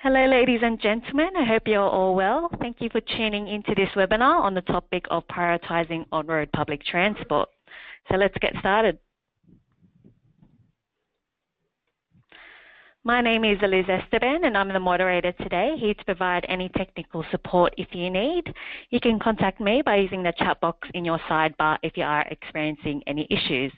Hello, ladies and gentlemen. I hope you're all well. Thank you for tuning into this webinar on the topic of prioritising on-road public transport. So let's get started. My name is Liz Esteban and I'm the moderator today, here to provide any technical support if you need. You can contact me by using the chat box in your sidebar if you are experiencing any issues.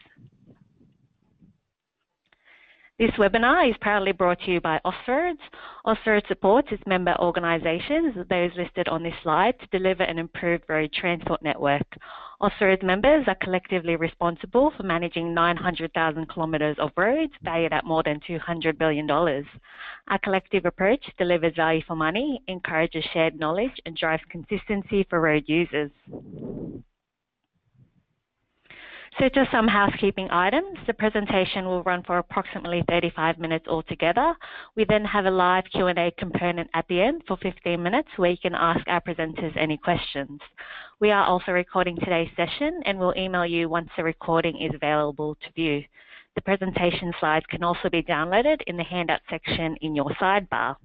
This webinar is proudly brought to you by Austroads. Austroads supports its member organisations, those listed on this slide, to deliver an improved road transport network. Austroads members are collectively responsible for managing 900,000 kilometres of roads valued at more than $200 billion. Our collective approach delivers value for money, encourages shared knowledge and drives consistency for road users. So just some housekeeping items. The presentation will run for approximately 35 minutes altogether. We then have a live Q&A component at the end for 15 minutes where you can ask our presenters any questions. We are also recording today's session and we'll email you once the recording is available to view. The presentation slides can also be downloaded in the handout section in your sidebar.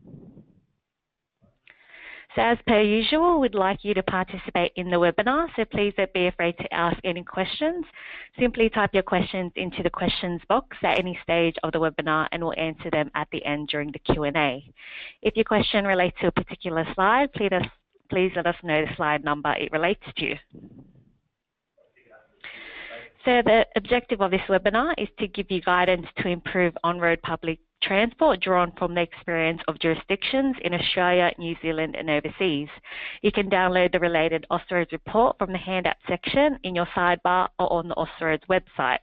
So as per usual, we'd like you to participate in the webinar, so please don't be afraid to ask any questions. Simply type your questions into the questions box at any stage of the webinar and we'll answer them at the end during the Q&A. If your question relates to a particular slide, please, please let us know the slide number it relates to. So the objective of this webinar is to give you guidance to improve on-road public transport drawn from the experience of jurisdictions in Australia, New Zealand and overseas. You can download the related Austroads report from the handout section in your sidebar or on the Austroads website.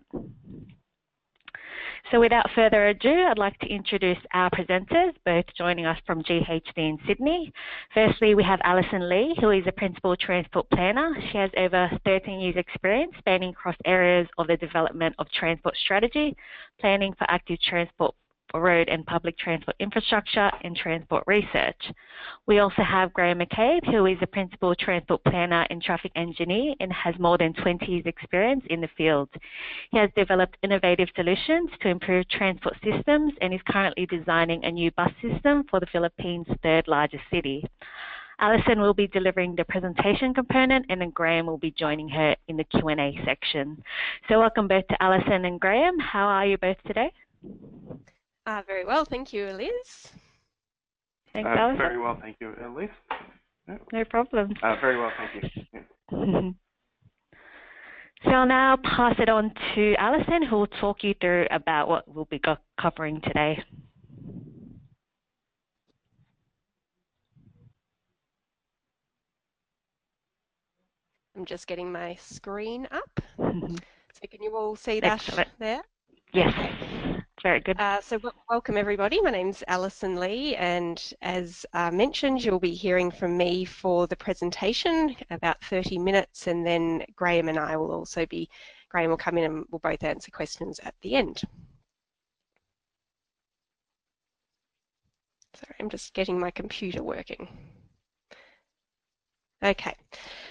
So without further ado, I'd like to introduce our presenters, both joining us from GHD in Sydney. Firstly, we have Alison Lee, who is a Principal Transport Planner. She has over 13 years experience spanning across areas of the development of transport strategy, planning for active transport road and public transport infrastructure and transport research. We also have Graham McCabe, who is a Principal Transport Planner and Traffic Engineer and has more than 20 years experience in the field. He has developed innovative solutions to improve transport systems and is currently designing a new bus system for the Philippines' third largest city. Alison will be delivering the presentation component and then Graham will be joining her in the Q&A section. So welcome both to Alison and Graham. How are you both today? Uh, very well, thank you, Liz. Thanks, uh, Alison. Very well, thank you, Liz. No problem. Uh, very well, thank you. Yeah. so I'll now pass it on to Alison, who will talk you through about what we'll be covering today. I'm just getting my screen up. so can you all see that Excellent. there? Yes, very good. Uh, so welcome everybody. My name's Alison Lee and as uh, mentioned you'll be hearing from me for the presentation about 30 minutes and then Graham and I will also be, Graham will come in and we'll both answer questions at the end. Sorry, I'm just getting my computer working. Okay,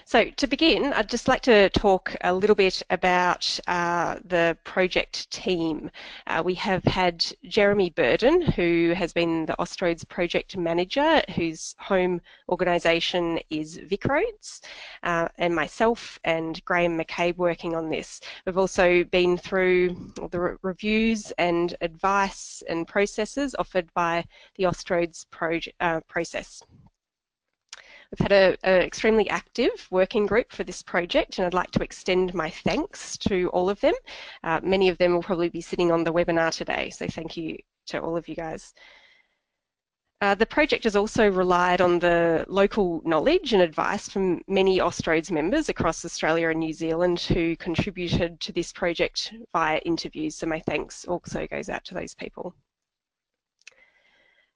so to begin, I'd just like to talk a little bit about uh, the project team. Uh, we have had Jeremy Burden, who has been the Austroads project manager, whose home organisation is VicRoads, uh, and myself and Graham McCabe working on this. We've also been through the re reviews and advice and processes offered by the Austroads uh, process. We've had an extremely active working group for this project and I'd like to extend my thanks to all of them. Uh, many of them will probably be sitting on the webinar today, so thank you to all of you guys. Uh, the project has also relied on the local knowledge and advice from many Austroads members across Australia and New Zealand who contributed to this project via interviews, so my thanks also goes out to those people.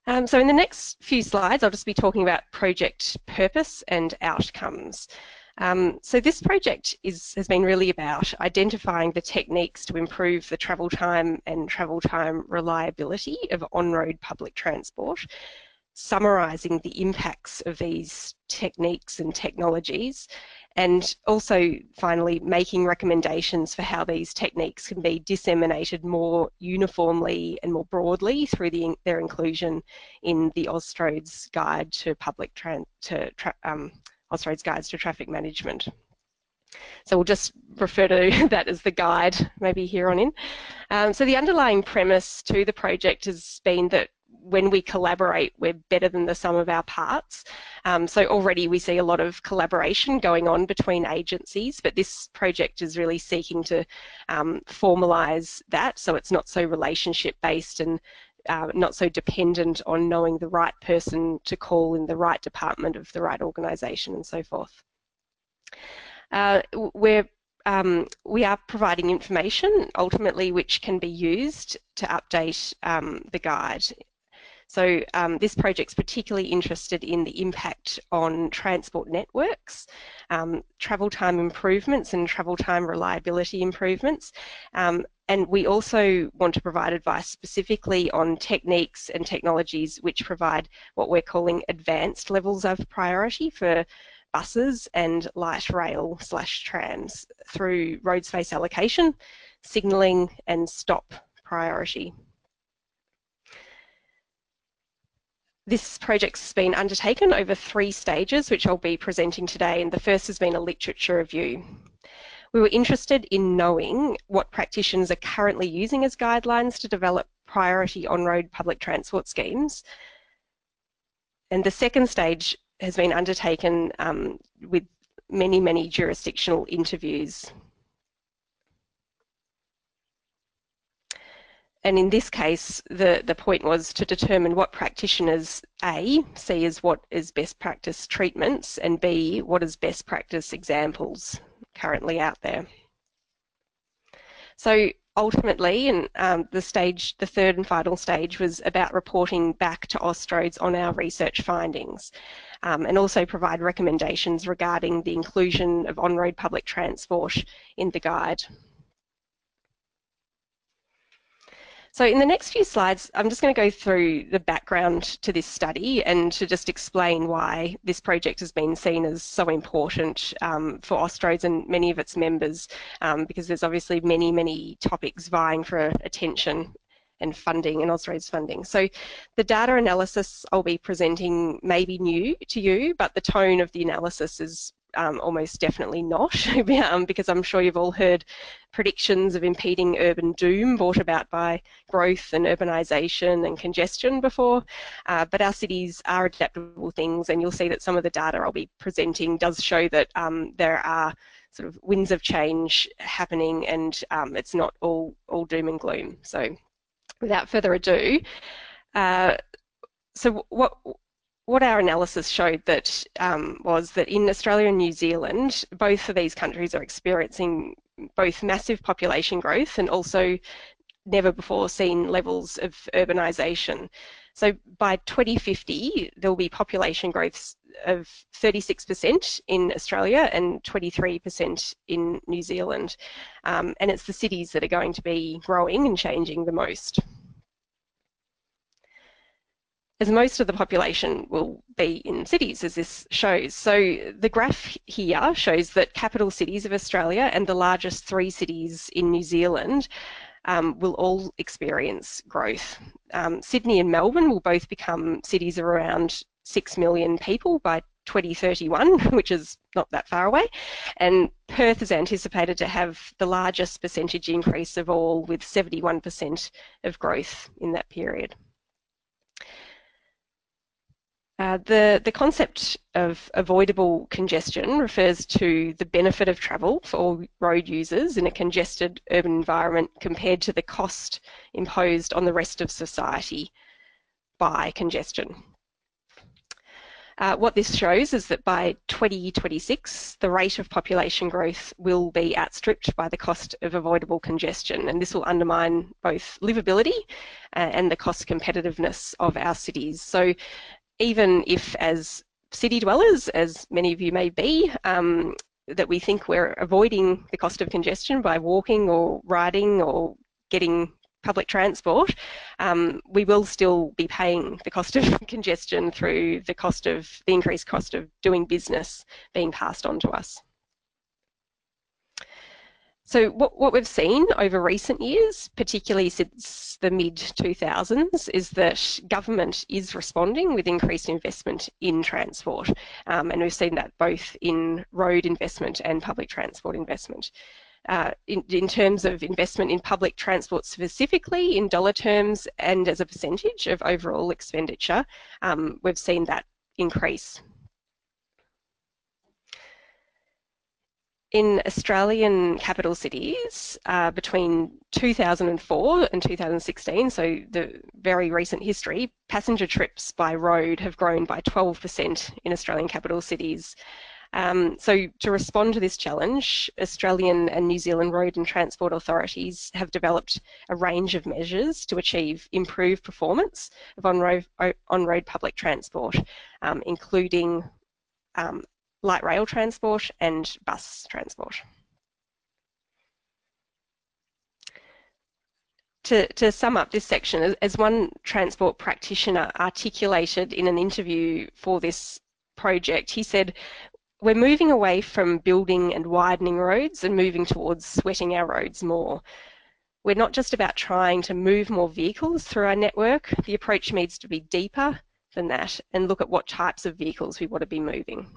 Um, so in the next few slides, I'll just be talking about project purpose and outcomes. Um, so this project is, has been really about identifying the techniques to improve the travel time and travel time reliability of on-road public transport, summarising the impacts of these techniques and technologies, and also finally making recommendations for how these techniques can be disseminated more uniformly and more broadly through the, their inclusion in the Austroads Guide to Public Tran to um, Austroads Guides to Traffic Management. So we'll just refer to that as the guide, maybe here on in. Um, so the underlying premise to the project has been that when we collaborate, we're better than the sum of our parts. Um, so already we see a lot of collaboration going on between agencies, but this project is really seeking to um, formalise that so it's not so relationship based and uh, not so dependent on knowing the right person to call in the right department of the right organisation and so forth. Uh, we're um, we are providing information ultimately which can be used to update um, the guide so um, this project's particularly interested in the impact on transport networks, um, travel time improvements and travel time reliability improvements. Um, and we also want to provide advice specifically on techniques and technologies which provide what we're calling advanced levels of priority for buses and light rail slash trams through road space allocation, signalling and stop priority. This project's been undertaken over three stages, which I'll be presenting today, and the first has been a literature review. We were interested in knowing what practitioners are currently using as guidelines to develop priority on-road public transport schemes. And the second stage has been undertaken um, with many, many jurisdictional interviews. And in this case, the, the point was to determine what practitioners, A, see as what is best practice treatments, and B, what is best practice examples currently out there. So ultimately, and um, the stage, the third and final stage was about reporting back to Austroads on our research findings um, and also provide recommendations regarding the inclusion of on-road public transport in the guide. So in the next few slides, I'm just going to go through the background to this study and to just explain why this project has been seen as so important um, for Austroads and many of its members, um, because there's obviously many, many topics vying for attention and funding and Austroads funding. So the data analysis I'll be presenting may be new to you, but the tone of the analysis is um, almost definitely not, um, because I'm sure you've all heard predictions of impeding urban doom brought about by growth and urbanisation and congestion before. Uh, but our cities are adaptable things, and you'll see that some of the data I'll be presenting does show that um, there are sort of winds of change happening, and um, it's not all all doom and gloom. So, without further ado. Uh, so what what our analysis showed that um, was that in Australia and New Zealand, both of these countries are experiencing both massive population growth and also never before seen levels of urbanisation. So by 2050, there will be population growth of 36% in Australia and 23% in New Zealand. Um, and it's the cities that are going to be growing and changing the most as most of the population will be in cities, as this shows. So the graph here shows that capital cities of Australia and the largest three cities in New Zealand um, will all experience growth. Um, Sydney and Melbourne will both become cities of around 6 million people by 2031, which is not that far away. And Perth is anticipated to have the largest percentage increase of all, with 71% of growth in that period. Uh, the, the concept of avoidable congestion refers to the benefit of travel for all road users in a congested urban environment compared to the cost imposed on the rest of society by congestion. Uh, what this shows is that by 2026, the rate of population growth will be outstripped by the cost of avoidable congestion, and this will undermine both livability uh, and the cost competitiveness of our cities. So even if as city dwellers, as many of you may be, um, that we think we're avoiding the cost of congestion by walking or riding or getting public transport, um, we will still be paying the cost of congestion through the cost of the increased cost of doing business being passed on to us. So what, what we've seen over recent years, particularly since the mid-2000s, is that government is responding with increased investment in transport. Um, and we've seen that both in road investment and public transport investment. Uh, in, in, terms of investment in public transport specifically, in dollar terms and as a percentage of overall expenditure, um, we've seen that increase in Australian capital cities uh, between 2004 and 2016, so the very recent history, passenger trips by road have grown by 12% in Australian capital cities. Um, so to respond to this challenge, Australian and New Zealand road and transport authorities have developed a range of measures to achieve improved performance of on-road, on-road public transport, um, including um, light rail transport and bus transport. To, to, sum up this section, as one transport practitioner articulated in an interview for this project, he said, we're moving away from building and widening roads and moving towards sweating our roads more. We're not just about trying to move more vehicles through our network, the approach needs to be deeper than that and look at what types of vehicles we want to be moving.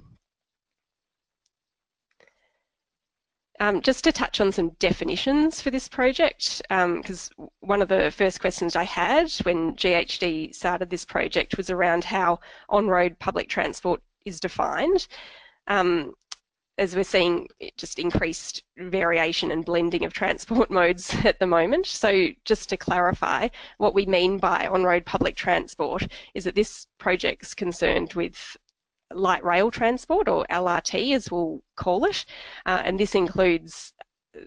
Um, just to touch on some definitions for this project, because um, one of the first questions I had when GHD started this project was around how on-road public transport is defined. Um, as we're seeing just increased variation and blending of transport modes at the moment. So just to clarify, what we mean by on-road public transport is that this project's concerned with light rail transport, or LRT as we'll call it, uh, and this includes uh,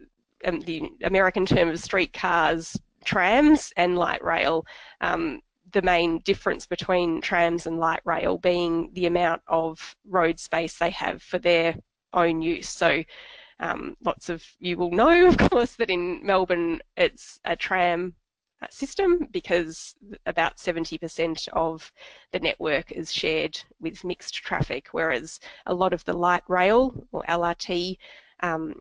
um, the American term of streetcars, trams, and light rail. Um, the main difference between trams and light rail being the amount of road space they have for their own use. So um, lots of you will know, of course, that in Melbourne it's a tram system because about 70% of the network is shared with mixed traffic, whereas a lot of the light rail or LRT um,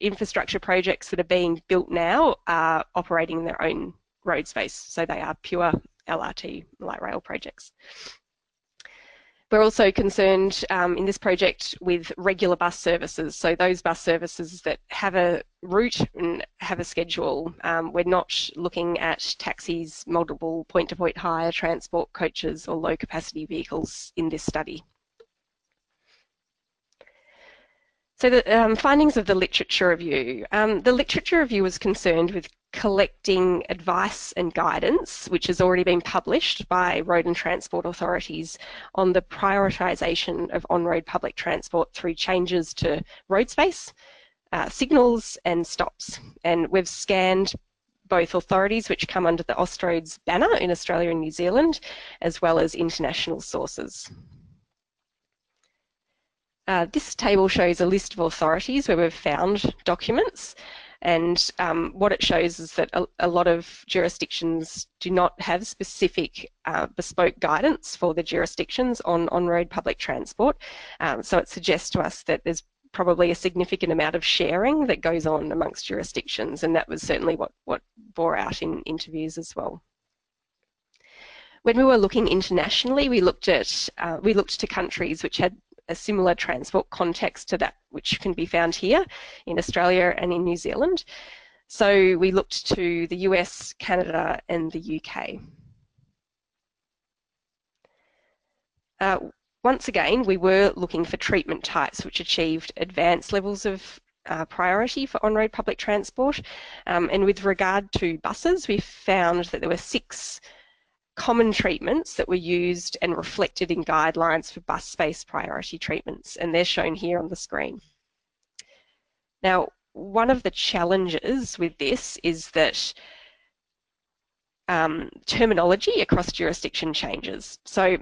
infrastructure projects that are being built now are operating in their own road space, so they are pure LRT light rail projects. We're also concerned um, in this project with regular bus services, so those bus services that have a route and have a schedule. Um, we're not looking at taxis, multiple point-to-point -point hire, transport coaches or low capacity vehicles in this study. So the um, findings of the literature review. Um, the literature review was concerned with collecting advice and guidance, which has already been published by road and transport authorities on the prioritisation of on-road public transport through changes to road space, uh, signals and stops. And we've scanned both authorities which come under the Austroads banner in Australia and New Zealand, as well as international sources. Uh, this table shows a list of authorities where we've found documents and um, what it shows is that a, a, lot of jurisdictions do not have specific uh, bespoke guidance for the jurisdictions on on-road public transport. Um, so it suggests to us that there's probably a significant amount of sharing that goes on amongst jurisdictions, and that was certainly what, what bore out in interviews as well. When we were looking internationally, we looked at uh, we looked to countries which had a similar transport context to that which can be found here in Australia and in New Zealand. So we looked to the US, Canada and the UK. Uh, once again, we were looking for treatment types which achieved advanced levels of uh, priority for on-road public transport. Um, and with regard to buses, we found that there were six common treatments that were used and reflected in guidelines for bus space priority treatments, and they're shown here on the screen. Now, one of the challenges with this is that um, terminology across jurisdiction changes. So,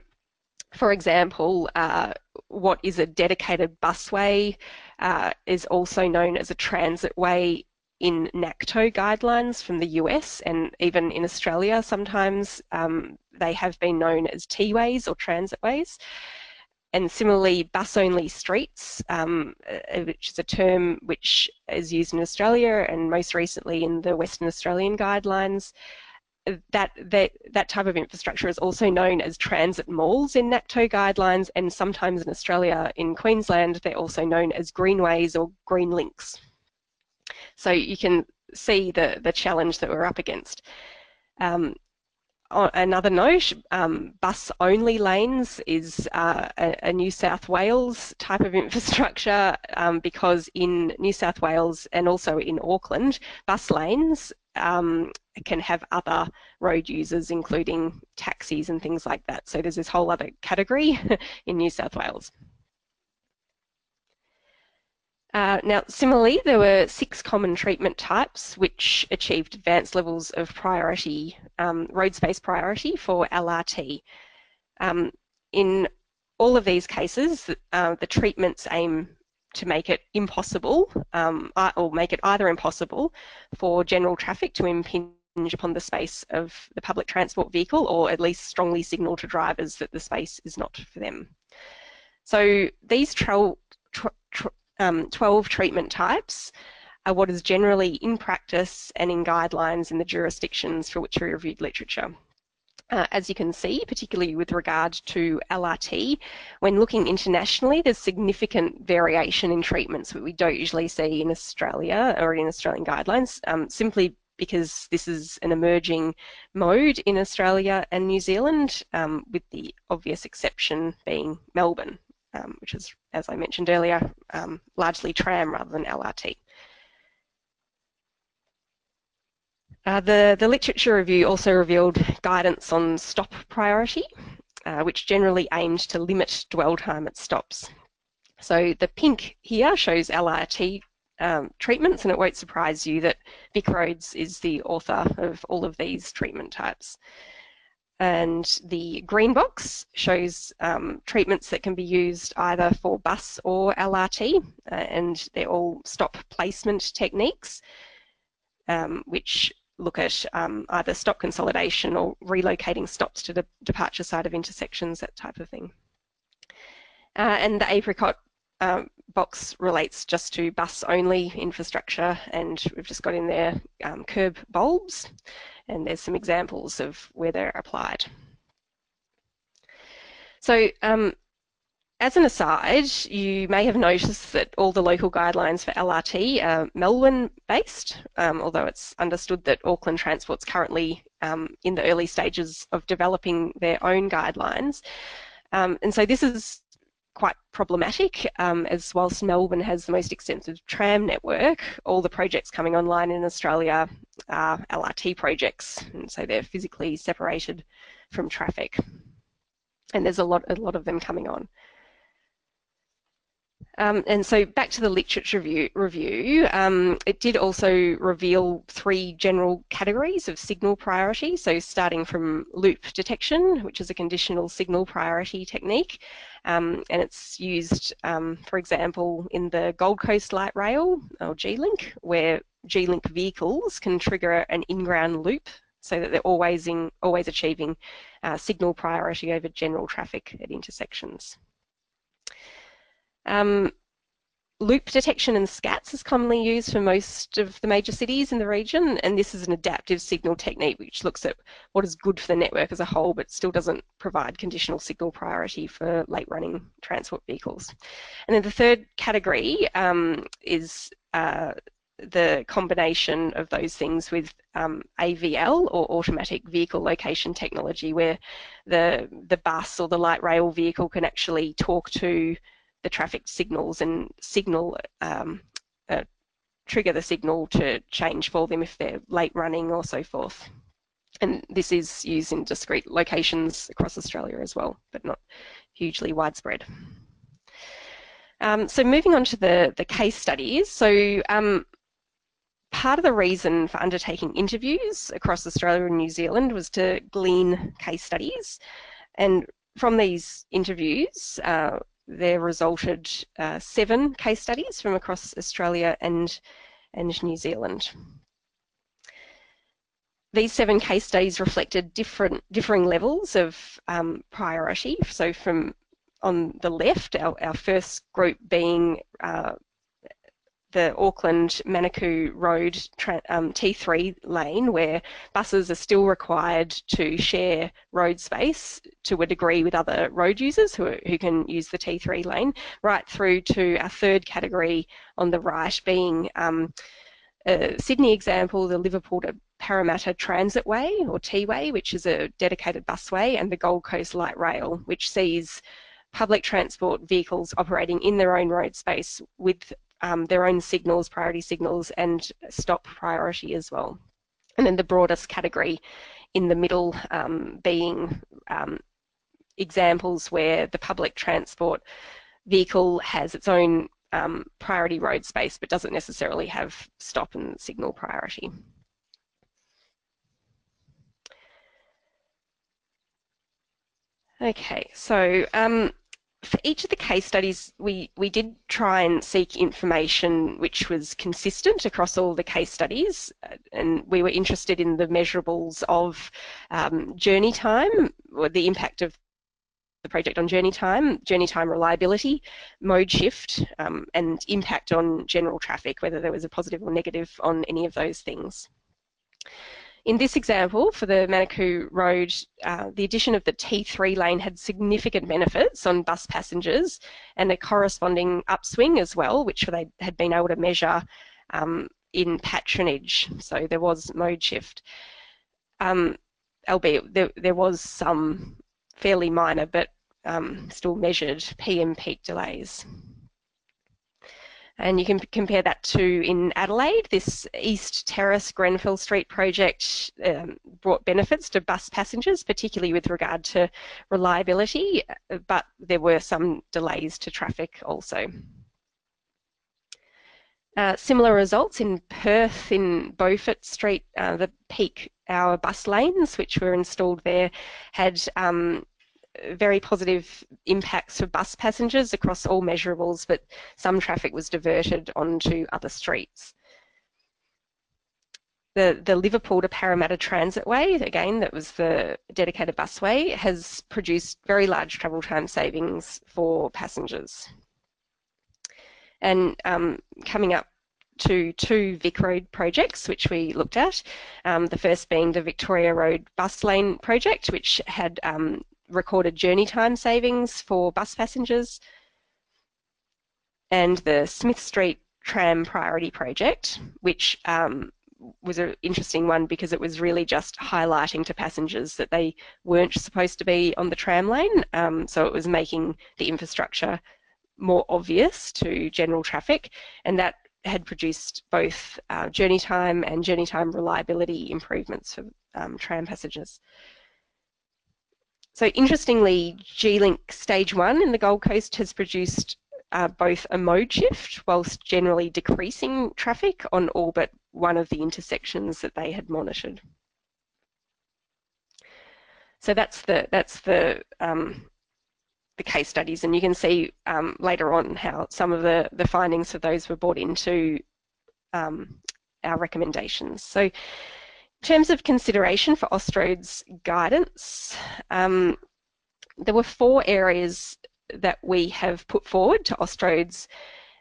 for example, uh, what is a dedicated busway uh, is also known as a transitway in NACTO guidelines from the US and even in Australia sometimes um, they have been known as T-ways or transitways. and similarly, bus-only streets, um, uh, which is a term which is used in Australia and most recently in the Western Australian guidelines, that, that, that type of infrastructure is also known as transit malls in NACTO guidelines and sometimes in Australia, in Queensland, they're also known as greenways or green links. So you can see the, the challenge that we're up against. Um, another note, um, bus-only lanes is uh, a, a, New South Wales type of infrastructure um, because in New South Wales and also in Auckland, bus lanes um, can have other road users, including taxis and things like that. So there's this whole other category in New South Wales. Uh, now, similarly, there were six common treatment types which achieved advanced levels of priority, um, road space priority for LRT. Um, in all of these cases, uh, the treatments aim to make it impossible, um, or make it either impossible for general traffic to impinge upon the space of the public transport vehicle, or at least strongly signal to drivers that the space is not for them. So these um, 12 treatment types are what is generally in practice and in guidelines in the jurisdictions for which we reviewed literature. Uh, as you can see, particularly with regard to LRT, when looking internationally, there's significant variation in treatments that we don't usually see in Australia or in Australian guidelines, um, simply because this is an emerging mode in Australia and New Zealand, um, with the obvious exception being Melbourne, um, which is, as I mentioned earlier, um, largely tram rather than LRT. Uh, the, the literature review also revealed guidance on stop priority, uh, which generally aimed to limit dwell time at stops. So the pink here shows LRT um, treatments, and it won't surprise you that VicRoads is the author of all of these treatment types. And the green box shows um, treatments that can be used either for bus or LRT, uh, and they're all stop placement techniques, um, which look at um, either stop consolidation or relocating stops to the departure side of intersections, that type of thing. Uh, and the apricot um, box relates just to bus only infrastructure and we've just got in there um, curb bulbs and there's some examples of where they're applied. So um, as an aside, you may have noticed that all the local guidelines for LRT are Melbourne-based, um, although it's understood that Auckland Transport's currently um, in the early stages of developing their own guidelines. Um, and so this is quite problematic um, as whilst Melbourne has the most extensive tram network, all the projects coming online in Australia are LRT projects and so they're physically separated from traffic and there's a lot, a lot of them coming on. Um, and so back to the literature review, review um, it did also reveal three general categories of signal priority. So starting from loop detection, which is a conditional signal priority technique, um, and it's used, um, for example, in the Gold Coast Light Rail, or G-Link, where G-Link vehicles can trigger an in-ground loop so that they're always, in, always achieving uh, signal priority over general traffic at intersections. Um, loop detection and SCATS is commonly used for most of the major cities in the region, and this is an adaptive signal technique which looks at what is good for the network as a whole, but still doesn't provide conditional signal priority for late running transport vehicles. And then the third category um, is uh, the combination of those things with um, AVL or automatic vehicle location technology, where the the bus or the light rail vehicle can actually talk to the traffic signals and signal um, uh, trigger the signal to change for them if they're late running or so forth. And this is used in discrete locations across Australia as well, but not hugely widespread. Um, so moving on to the, the case studies. So um, part of the reason for undertaking interviews across Australia and New Zealand was to glean case studies. And from these interviews, uh, there resulted uh, seven case studies from across Australia and, and New Zealand. These seven case studies reflected different, differing levels of um, priority, so from on the left, our, our first group being uh, the Auckland Manukau Road um, T3 lane, where buses are still required to share road space to a degree with other road users who, who can use the T3 lane, right through to our third category on the right being um, a Sydney example, the Liverpool to Parramatta Transitway or T-Way, which is a dedicated busway, and the Gold Coast Light Rail, which sees public transport vehicles operating in their own road space with um, their own signals, priority signals, and stop priority as well. And then the broadest category in the middle um, being um, examples where the public transport vehicle has its own um, priority road space but doesn't necessarily have stop and signal priority. Okay, so um, for each of the case studies, we, we did try and seek information which was consistent across all the case studies, uh, and we were interested in the measurables of um, journey time, or the impact of the project on journey time, journey time reliability, mode shift, um, and impact on general traffic, whether there was a positive or negative on any of those things. In this example, for the Manukau Road, uh, the addition of the T3 lane had significant benefits on bus passengers and a corresponding upswing as well, which they had been able to measure um, in patronage. So there was mode shift. Um, albeit there, there was some fairly minor but um, still measured PM peak delays. And you can compare that to in Adelaide, this East Terrace Grenfell Street project um, brought benefits to bus passengers, particularly with regard to reliability, but there were some delays to traffic also. Uh, similar results in Perth in Beaufort Street, uh, the peak hour bus lanes which were installed there had um, very positive impacts for bus passengers across all measurables, but some traffic was diverted onto other streets. The, the Liverpool to Parramatta Transitway, again, that was the dedicated busway, has produced very large travel time savings for passengers. And um, coming up to two Vic Road projects, which we looked at. Um, the first being the Victoria Road Bus Lane project, which had um, recorded journey time savings for bus passengers, and the Smith Street Tram Priority Project, which um, was an interesting one because it was really just highlighting to passengers that they weren't supposed to be on the tram lane. Um, so it was making the infrastructure more obvious to general traffic, and that had produced both uh, journey time and journey time reliability improvements for um, tram passengers. So interestingly, G-Link Stage 1 in the Gold Coast has produced uh, both a mode shift whilst generally decreasing traffic on all but one of the intersections that they had monitored. So that's the that's the um, the case studies, and you can see um, later on how some of the the findings of those were brought into um, our recommendations. So in terms of consideration for Austroads guidance, um, there were four areas that we have put forward to Austroads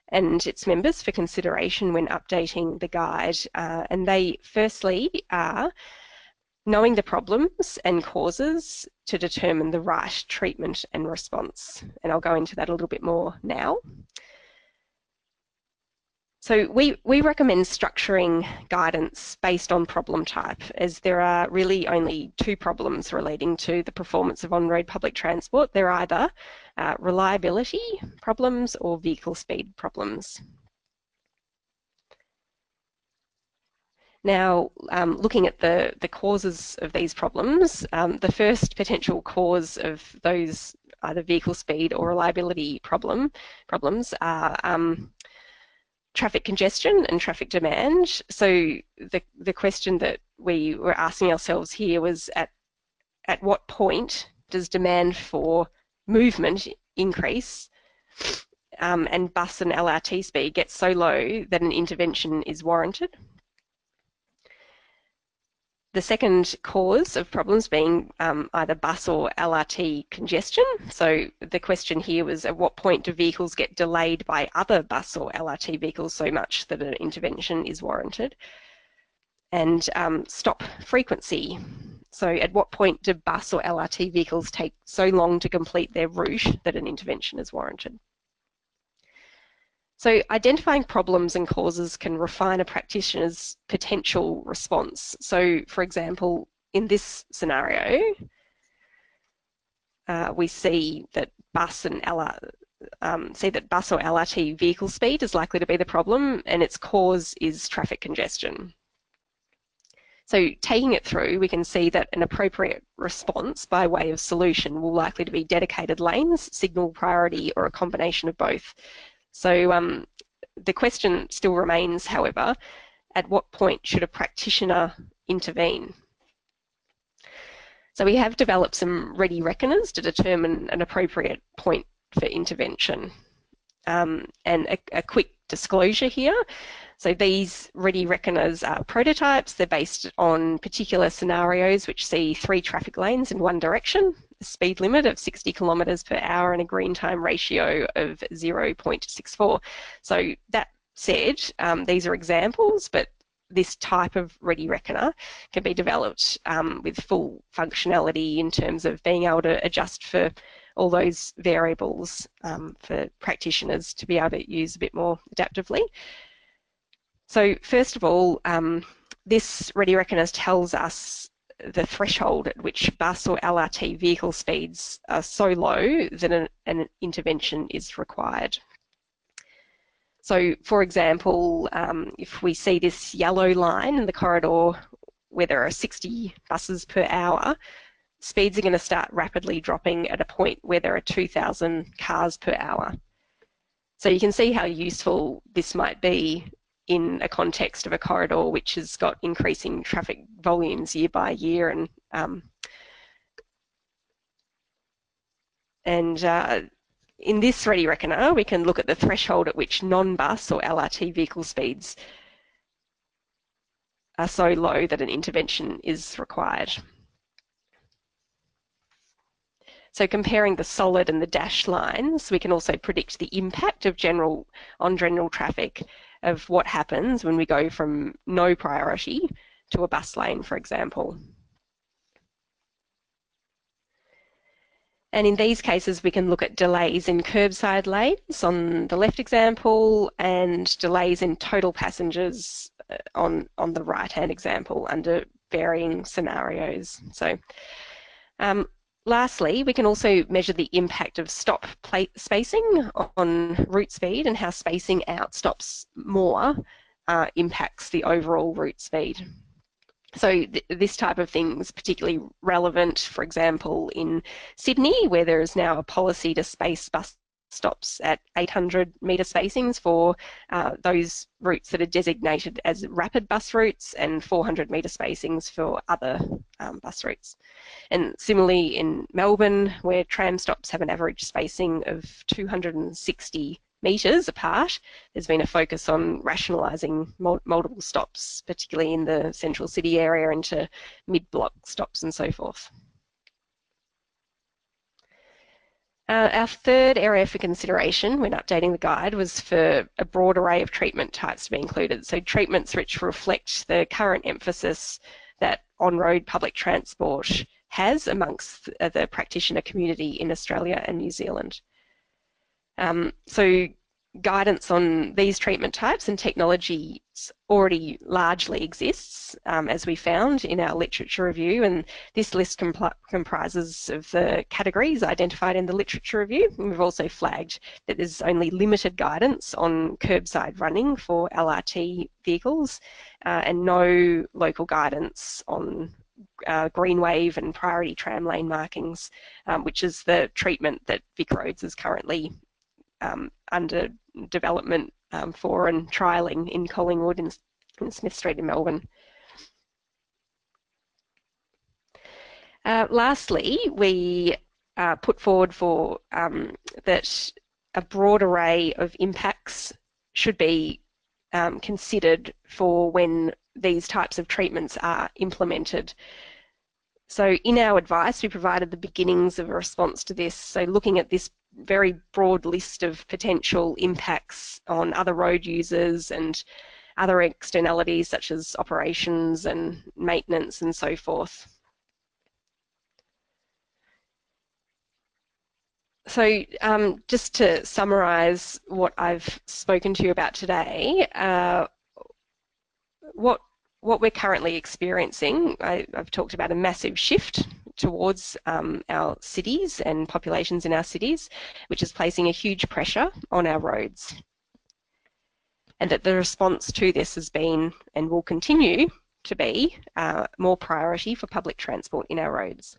and its members for consideration when updating the guide. Uh, and they firstly are knowing the problems and causes to determine the right treatment and response. And I'll go into that a little bit more now. So we, we recommend structuring guidance based on problem type as there are really only two problems relating to the performance of on-road public transport. They're either uh, reliability problems or vehicle speed problems. Now, um, looking at the, the causes of these problems, um, the first potential cause of those either vehicle speed or reliability problem problems are um, traffic congestion and traffic demand. So the, the question that we were asking ourselves here was at, at what point does demand for movement increase um, and bus and LRT speed get so low that an intervention is warranted? The second cause of problems being um, either bus or LRT congestion. So the question here was at what point do vehicles get delayed by other bus or LRT vehicles so much that an intervention is warranted? And um, stop frequency. So at what point do bus or LRT vehicles take so long to complete their route that an intervention is warranted? So identifying problems and causes can refine a practitioner's potential response. So for example, in this scenario, uh, we see that bus and LR, um, see that bus or LRT vehicle speed is likely to be the problem and its cause is traffic congestion. So taking it through, we can see that an appropriate response by way of solution will likely to be dedicated lanes, signal priority, or a combination of both. So um, the question still remains, however, at what point should a practitioner intervene? So we have developed some ready reckoners to determine an appropriate point for intervention. Um, and a, a, quick disclosure here. So these ready reckoners are prototypes. They're based on particular scenarios which see three traffic lanes in one direction speed limit of 60 kilometres per hour and a green time ratio of 0.64. So that said, um, these are examples, but this type of ready reckoner can be developed um, with full functionality in terms of being able to adjust for all those variables um, for practitioners to be able to use a bit more adaptively. So first of all, um, this ready reckoner tells us the threshold at which bus or LRT vehicle speeds are so low that an, an intervention is required. So, for example, um, if we see this yellow line in the corridor where there are 60 buses per hour, speeds are going to start rapidly dropping at a point where there are 2,000 cars per hour. So you can see how useful this might be in a context of a corridor which has got increasing traffic volumes year by year and um, and uh, in this ready reckoner we can look at the threshold at which non-bus or LRT vehicle speeds are so low that an intervention is required. So comparing the solid and the dashed lines, we can also predict the impact of general on general traffic of what happens when we go from no priority to a bus lane, for example. And in these cases, we can look at delays in curbside lanes on the left example and delays in total passengers uh, on, on the right-hand example under varying scenarios. So um, Lastly, we can also measure the impact of stop spacing on route speed and how spacing out stops more uh, impacts the overall route speed. So th this type of thing is particularly relevant, for example, in Sydney, where there is now a policy to space bus stops at 800 metre spacings for uh, those routes that are designated as rapid bus routes and 400 metre spacings for other um, bus routes. And similarly in Melbourne, where tram stops have an average spacing of 260 metres apart, there's been a focus on rationalising multiple stops, particularly in the central city area into mid-block stops and so forth. Uh, our third area for consideration when updating the guide was for a broad array of treatment types to be included. So treatments which reflect the current emphasis that on-road public transport has amongst the practitioner community in Australia and New Zealand. Um, so guidance on these treatment types and already largely exists, um, as we found in our literature review, and this list comprises of the categories identified in the literature review. And we've also flagged that there's only limited guidance on curbside running for LRT vehicles uh, and no local guidance on uh, green wave and priority tram lane markings, um, which is the treatment that VicRoads is currently um, under development um, for and trialling in Collingwood and, Smith Street in Melbourne. Uh, lastly, we uh, put forward for um, that a broad array of impacts should be um, considered for when these types of treatments are implemented. So in our advice, we provided the beginnings of a response to this. So looking at this very broad list of potential impacts on other road users and other externalities such as operations and maintenance and so forth. So um, just to summarise what I've spoken to you about today, uh, what what we're currently experiencing, I, have talked about a massive shift towards um, our cities and populations in our cities, which is placing a huge pressure on our roads. And that the response to this has been and will continue to be uh, more priority for public transport in our roads.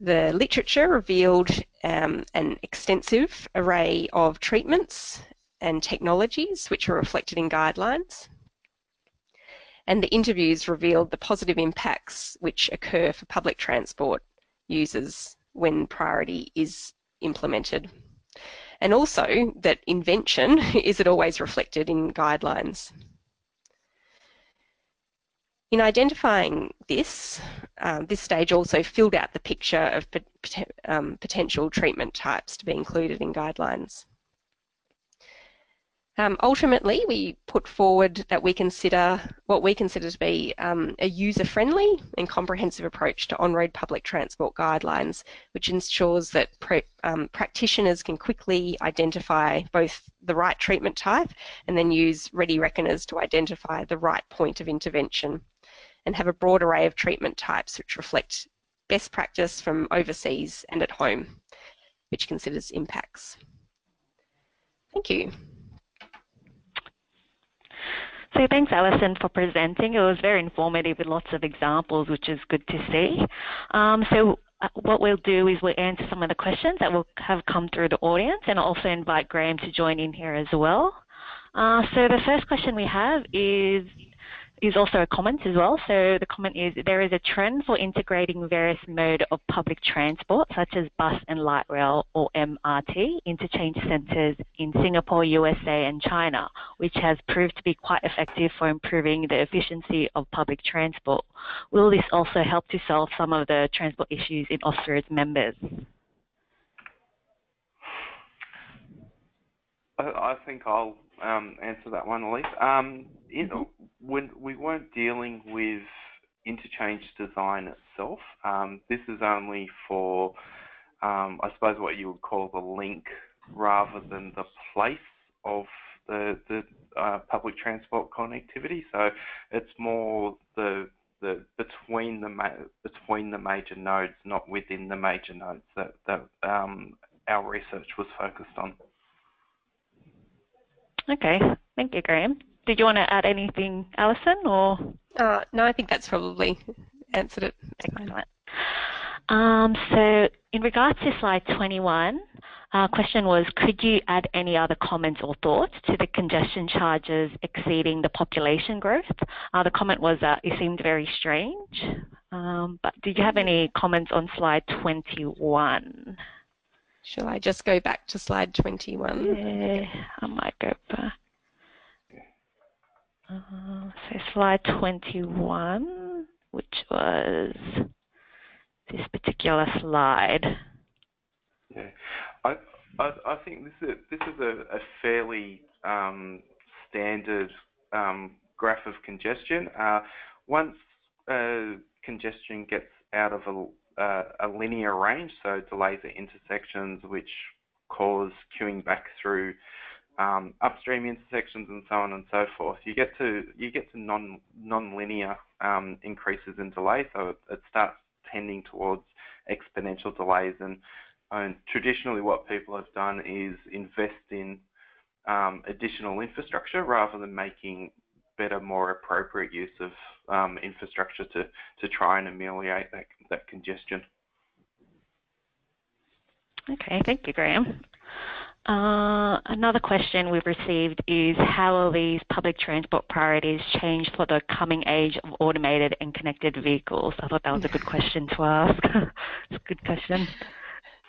The literature revealed um, an extensive array of treatments and technologies which are reflected in guidelines. And the interviews revealed the positive impacts which occur for public transport users when priority is implemented. And also that invention isn't always reflected in guidelines. In identifying this, um, this stage also filled out the picture of pot um, potential treatment types to be included in guidelines. Um, ultimately, we put forward that we consider what we consider to be um, a user-friendly and comprehensive approach to on-road public transport guidelines, which ensures that um, practitioners can quickly identify both the right treatment type and then use ready reckoners to identify the right point of intervention and have a broad array of treatment types which reflect best practice from overseas and at home, which considers impacts. Thank you. So thanks, Alison, for presenting. It was very informative with lots of examples, which is good to see. Um, so uh, what we'll do is we'll answer some of the questions that will have come through the audience and also invite Graham to join in here as well. Uh, so the first question we have is is also a comment as well. So the comment is there is a trend for integrating various mode of public transport such as bus and light rail or MRT interchange centres in Singapore, USA and China, which has proved to be quite effective for improving the efficiency of public transport. Will this also help to solve some of the transport issues in Austroads members? I think I'll um, answer that one, Elise. Um, in, mm-hmm. when we weren't dealing with interchange design itself, um, this is only for, um, I suppose, what you would call the link rather than the place of the, the uh, public transport connectivity. So it's more the the between the between the major nodes, not within the major nodes that that um, our research was focused on. Okay, thank you, Graham. Did you want to add anything, Alison, or? Uh, no, I think that's probably answered it. Excellent. Um, so in regards to slide 21, our question was, could you add any other comments or thoughts to the congestion charges exceeding the population growth? Uh, the comment was that it seemed very strange, um, but did you have any comments on slide 21? Shall I just go back to slide 21? Yeah, I might go back. Uh, so slide 21, which was this particular slide. Yeah, I, I, I think this is, this is a, a fairly um, standard um, graph of congestion. Uh, once uh, congestion gets out of a uh, a linear range, so delays at intersections which cause queuing back through um, upstream intersections and so on and so forth. You get to you get to non non-linear um, increases in delay, so it, it, starts tending towards exponential delays. And, and, traditionally, what people have done is invest in um, additional infrastructure rather than making better, more appropriate use of um, infrastructure to, to try and ameliorate that, that congestion. Okay, thank you, Graham. Uh, another question we've received is how will these public transport priorities change for the coming age of automated and connected vehicles? I thought that was a good question to ask. it's a good question.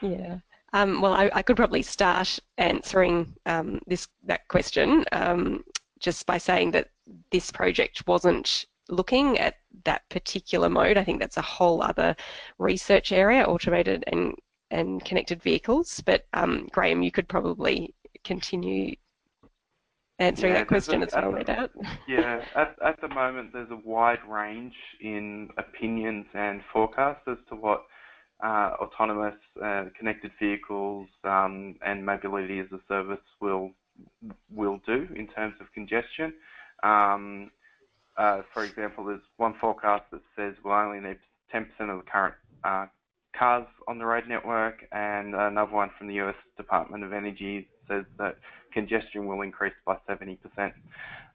Yeah. Um, well, I, I, could probably start answering um, this that question. Um, just by saying that this project wasn't looking at that particular mode. I think that's a whole other research area, automated and, and connected vehicles. But um, Graham, you could probably continue answering Yeah, that question there's as a- well, no doubt. Yeah, at, at the moment there's a wide range in opinions and forecasts as to what uh, autonomous uh, connected vehicles um, and mobility as a service will will do in terms of congestion. Um, uh, for example, there's one forecast that says we'll only need 10% of the current uh, cars on the road network, and another one from the US Department of Energy says that congestion will increase by 70%.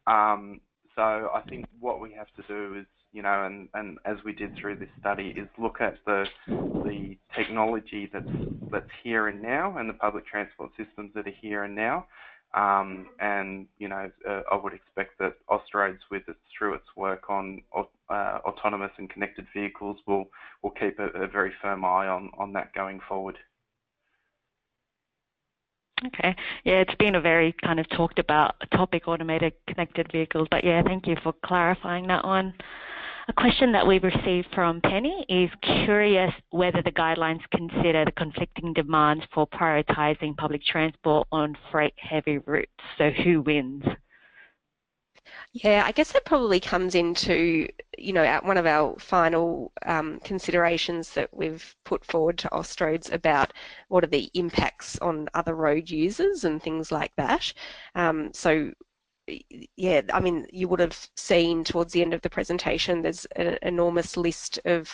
Um, so I think what we have to do is, you know, and, and as we did through this study, is look at the the technology that's that's here and now, and the public transport systems that are here and now. Um, and you know, uh, I would expect that Austroads, with its through its work on uh, autonomous and connected vehicles, will will keep a, a very firm eye on on that going forward. Okay. Yeah, it's been a very kind of talked about topic, automated connected vehicles. But yeah, thank you for clarifying that one. A question that we've received from Penny is curious whether the guidelines consider the conflicting demands for prioritising public transport on freight heavy routes. So who wins? Yeah, I guess that probably comes into, you know, at one of our final um, considerations that we've put forward to Austroads about what are the impacts on other road users and things like that. Um, so, yeah, I mean, you would have seen towards the end of the presentation, there's an enormous list of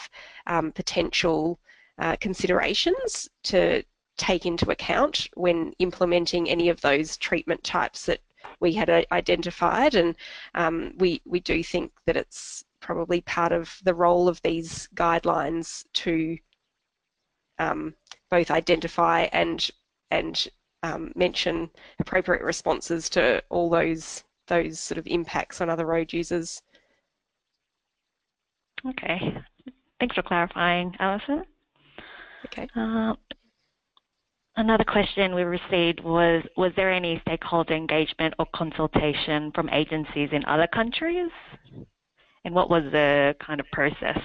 um, potential uh, considerations to take into account when implementing any of those treatment types that we had uh, identified, and um, we we do think that it's probably part of the role of these guidelines to um, both identify and and um, mention appropriate responses to all those those sort of impacts on other road users. Okay. Thanks for clarifying, Alison. Okay. Uh, Another question we received was, was there any stakeholder engagement or consultation from agencies in other countries? And what was the kind of process?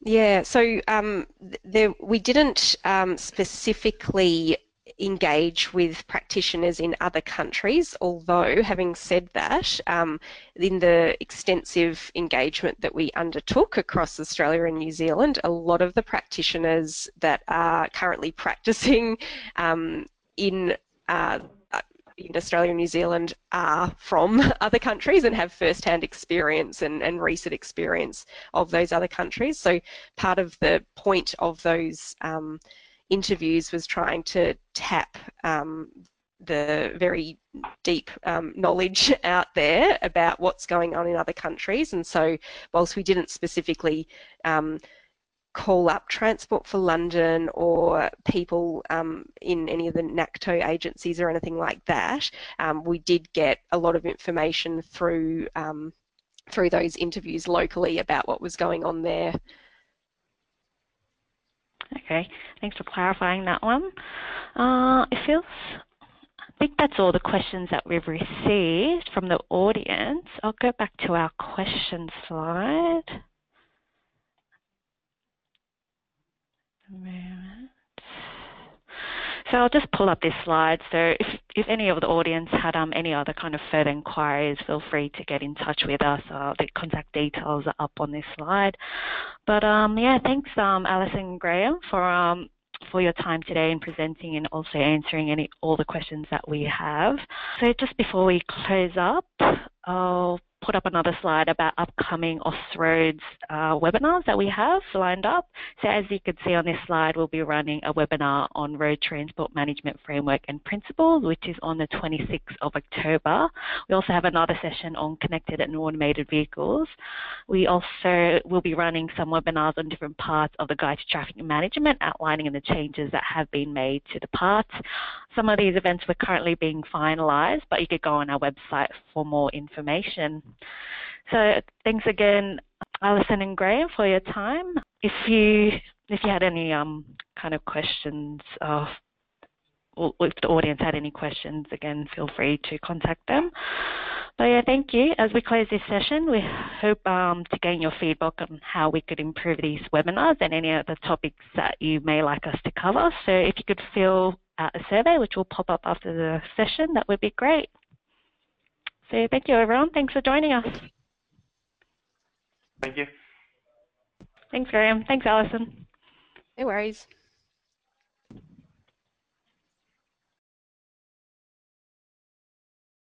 Yeah, so um, there, we didn't um, specifically engage with practitioners in other countries, although having said that, um, in the extensive engagement that we undertook across Australia and New Zealand, a lot of the practitioners that are currently practicing um, in uh, in Australia and New Zealand are from other countries and have first-hand experience and, and recent experience of those other countries. So part of the point of those um, interviews was trying to tap um, the very deep um, knowledge out there about what's going on in other countries. And so, whilst we didn't specifically um, call up Transport for London or people um, in any of the NACTO agencies or anything like that, um, we did get a lot of information through um, through those interviews locally about what was going on there. Okay, thanks for clarifying that one. Uh, it feels, I think that's all the questions that we've received from the audience. I'll go back to our question slide. So I'll just pull up this slide. So if, if any of the audience had um, any other kind of further inquiries, feel free to get in touch with us. Uh, the contact details are up on this slide. But um, yeah, thanks um, Alison Graham for um, for your time today in presenting and also answering any all the questions that we have. So just before we close up, I'll put up another slide about upcoming Austroads uh, webinars that we have lined up. So as you can see on this slide, we'll be running a webinar on Road Transport Management Framework and Principles, which is on the 26th of October. We also have another session on connected and automated vehicles. We also will be running some webinars on different parts of the Guide to Traffic Management, outlining the changes that have been made to the parts. Some of these events were currently being finalised, but you could go on our website for more information. So thanks again, Alison and Graham, for your time. If you if you had any um, kind of questions uh, if the audience had any questions, again, feel free to contact them. So yeah, thank you. As we close this session, we hope um, to gain your feedback on how we could improve these webinars and any other topics that you may like us to cover. So if you could fill out a survey, which will pop up after the session, that would be great. So thank you everyone. Thanks for joining us. Thank you. Thanks, Graham. Thanks, Alison. No worries.